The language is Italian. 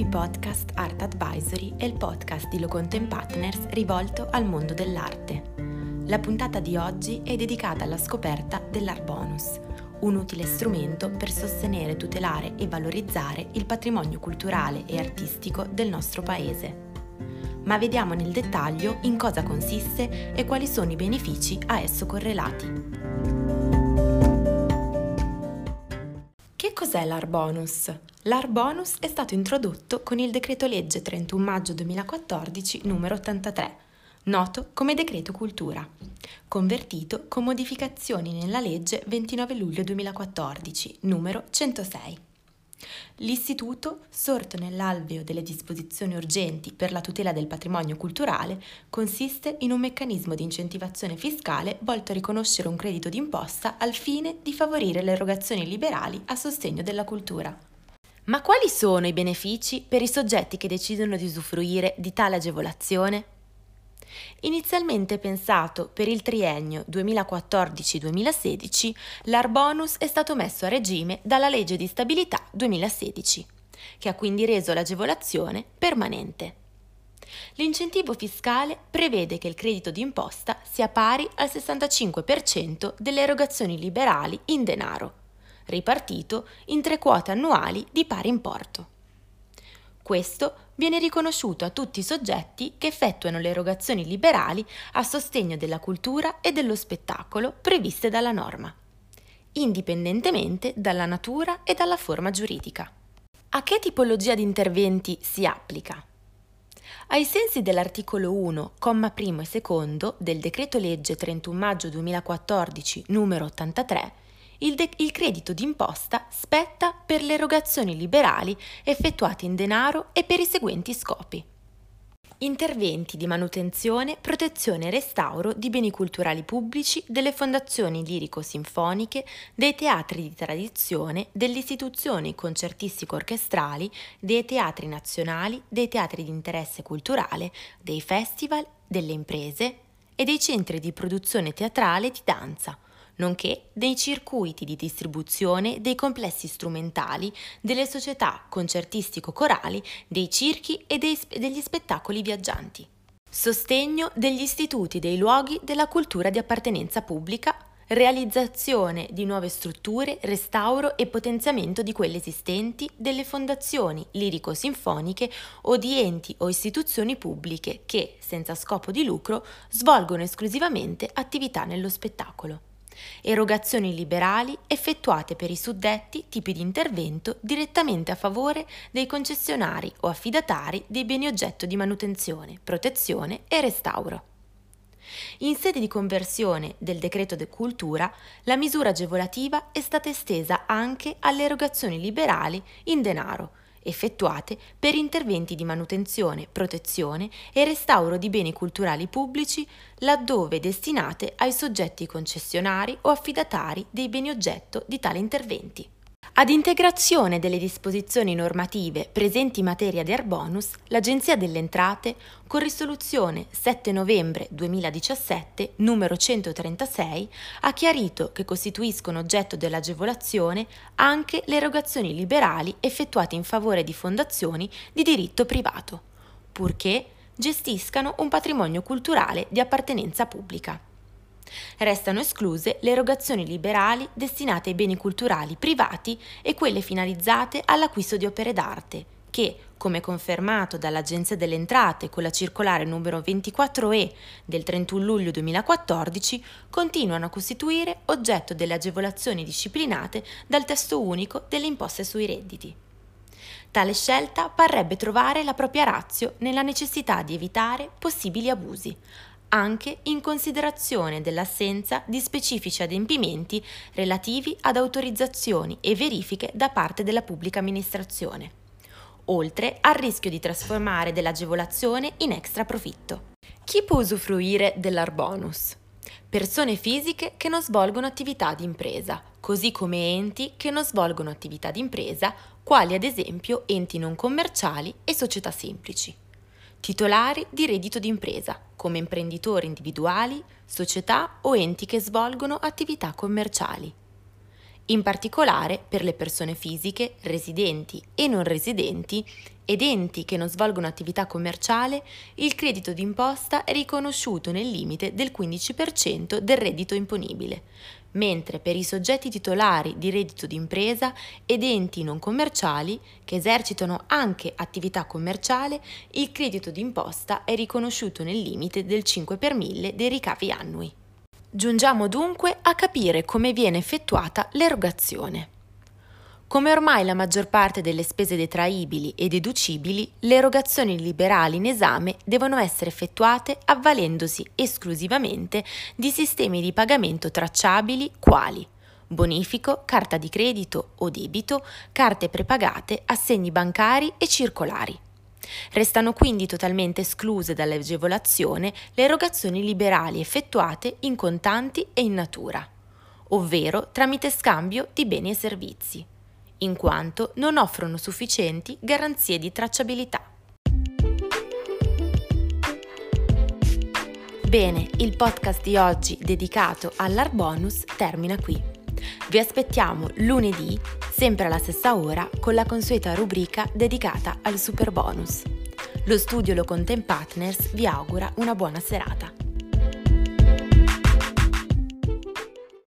Happy Podcast Art Advisory è il podcast di Locontent Partners rivolto al mondo dell'arte. La puntata di oggi è dedicata alla scoperta dell'Art Bonus, un utile strumento per sostenere, tutelare e valorizzare il patrimonio culturale e artistico del nostro paese. Ma vediamo nel dettaglio in cosa consiste e quali sono i benefici a esso correlati. Cos'è l'Art Bonus? L'Art Bonus è stato introdotto con il decreto legge 31 maggio 2014 numero 83, noto come decreto cultura, convertito con modificazioni nella legge 29 luglio 2014 numero 106. L'istituto, sorto nell'alveo delle disposizioni urgenti per la tutela del patrimonio culturale, consiste in un meccanismo di incentivazione fiscale volto a riconoscere un credito d'imposta al fine di favorire le erogazioni liberali a sostegno della cultura. Ma quali sono i benefici per i soggetti che decidono di usufruire di tale agevolazione? Inizialmente pensato per il triennio 2014-2016, l'Arbonus è stato messo a regime dalla legge di stabilità 2016, che ha quindi reso l'agevolazione permanente. L'incentivo fiscale prevede che il credito d'imposta sia pari al 65% delle erogazioni liberali in denaro, ripartito in tre quote annuali di pari importo. Questo viene riconosciuto a tutti i soggetti che effettuano le erogazioni liberali a sostegno della cultura e dello spettacolo previste dalla norma, indipendentemente dalla natura e dalla forma giuridica. A che tipologia di interventi si applica? Ai sensi dell'articolo 1, comma primo e secondo del decreto legge 31 maggio 2014 numero 83, il, de- il credito d'imposta spetta per le erogazioni liberali effettuate in denaro e per i seguenti scopi. Interventi di manutenzione, protezione e restauro di beni culturali pubblici, delle fondazioni lirico-sinfoniche, dei teatri di tradizione, delle istituzioni concertistico-orchestrali, dei teatri nazionali, dei teatri di interesse culturale, dei festival, delle imprese e dei centri di produzione teatrale e di danza, nonché dei circuiti di distribuzione dei complessi strumentali delle società concertistico-corali, dei circhi e dei, degli spettacoli viaggianti. Sostegno degli istituti dei luoghi della cultura di appartenenza pubblica, realizzazione di nuove strutture, restauro e potenziamento di quelle esistenti, delle fondazioni lirico-sinfoniche o di enti o istituzioni pubbliche che, senza scopo di lucro, svolgono esclusivamente attività nello spettacolo erogazioni liberali effettuate per i suddetti tipi di intervento direttamente a favore dei concessionari o affidatari dei beni oggetto di manutenzione, protezione e restauro. In sede di conversione del decreto de cultura, la misura agevolativa è stata estesa anche alle erogazioni liberali in denaro, effettuate per interventi di manutenzione, protezione e restauro di beni culturali pubblici laddove destinate ai soggetti concessionari o affidatari dei beni oggetto di tali interventi. Ad integrazione delle disposizioni normative presenti in materia di Arbonus, l'Agenzia delle Entrate, con risoluzione 7 novembre 2017 numero 136, ha chiarito che costituiscono oggetto dell'agevolazione anche le erogazioni liberali effettuate in favore di fondazioni di diritto privato, purché gestiscano un patrimonio culturale di appartenenza pubblica. Restano escluse le erogazioni liberali destinate ai beni culturali privati e quelle finalizzate all'acquisto di opere d'arte, che, come confermato dall'Agenzia delle Entrate con la circolare numero 24E del 31 luglio 2014, continuano a costituire oggetto delle agevolazioni disciplinate dal testo unico delle imposte sui redditi. Tale scelta parrebbe trovare la propria razio nella necessità di evitare possibili abusi, anche in considerazione dell'assenza di specifici adempimenti relativi ad autorizzazioni e verifiche da parte della pubblica amministrazione, oltre al rischio di trasformare dell'agevolazione in extra profitto. Chi può usufruire dell'Arbonus? Persone fisiche che non svolgono attività di impresa, così come enti che non svolgono attività di impresa, quali ad esempio enti non commerciali e società semplici titolari di reddito d'impresa, come imprenditori individuali, società o enti che svolgono attività commerciali. In particolare per le persone fisiche, residenti e non residenti ed enti che non svolgono attività commerciale, il credito d'imposta è riconosciuto nel limite del 15% del reddito imponibile, mentre per i soggetti titolari di reddito d'impresa ed enti non commerciali che esercitano anche attività commerciale, il credito d'imposta è riconosciuto nel limite del 5 per mille dei ricavi annui. Giungiamo dunque a capire come viene effettuata l'erogazione. Come ormai la maggior parte delle spese detraibili e deducibili, le erogazioni liberali in esame devono essere effettuate avvalendosi esclusivamente di sistemi di pagamento tracciabili quali bonifico, carta di credito o debito, carte prepagate, assegni bancari e circolari. Restano quindi totalmente escluse dall'agevolazione le erogazioni liberali effettuate in contanti e in natura, ovvero tramite scambio di beni e servizi, in quanto non offrono sufficienti garanzie di tracciabilità. Bene, il podcast di oggi dedicato all'Art Bonus termina qui. Vi aspettiamo lunedì, sempre alla stessa ora, con la consueta rubrica dedicata al super bonus. Lo studio Lo Content Partners vi augura una buona serata.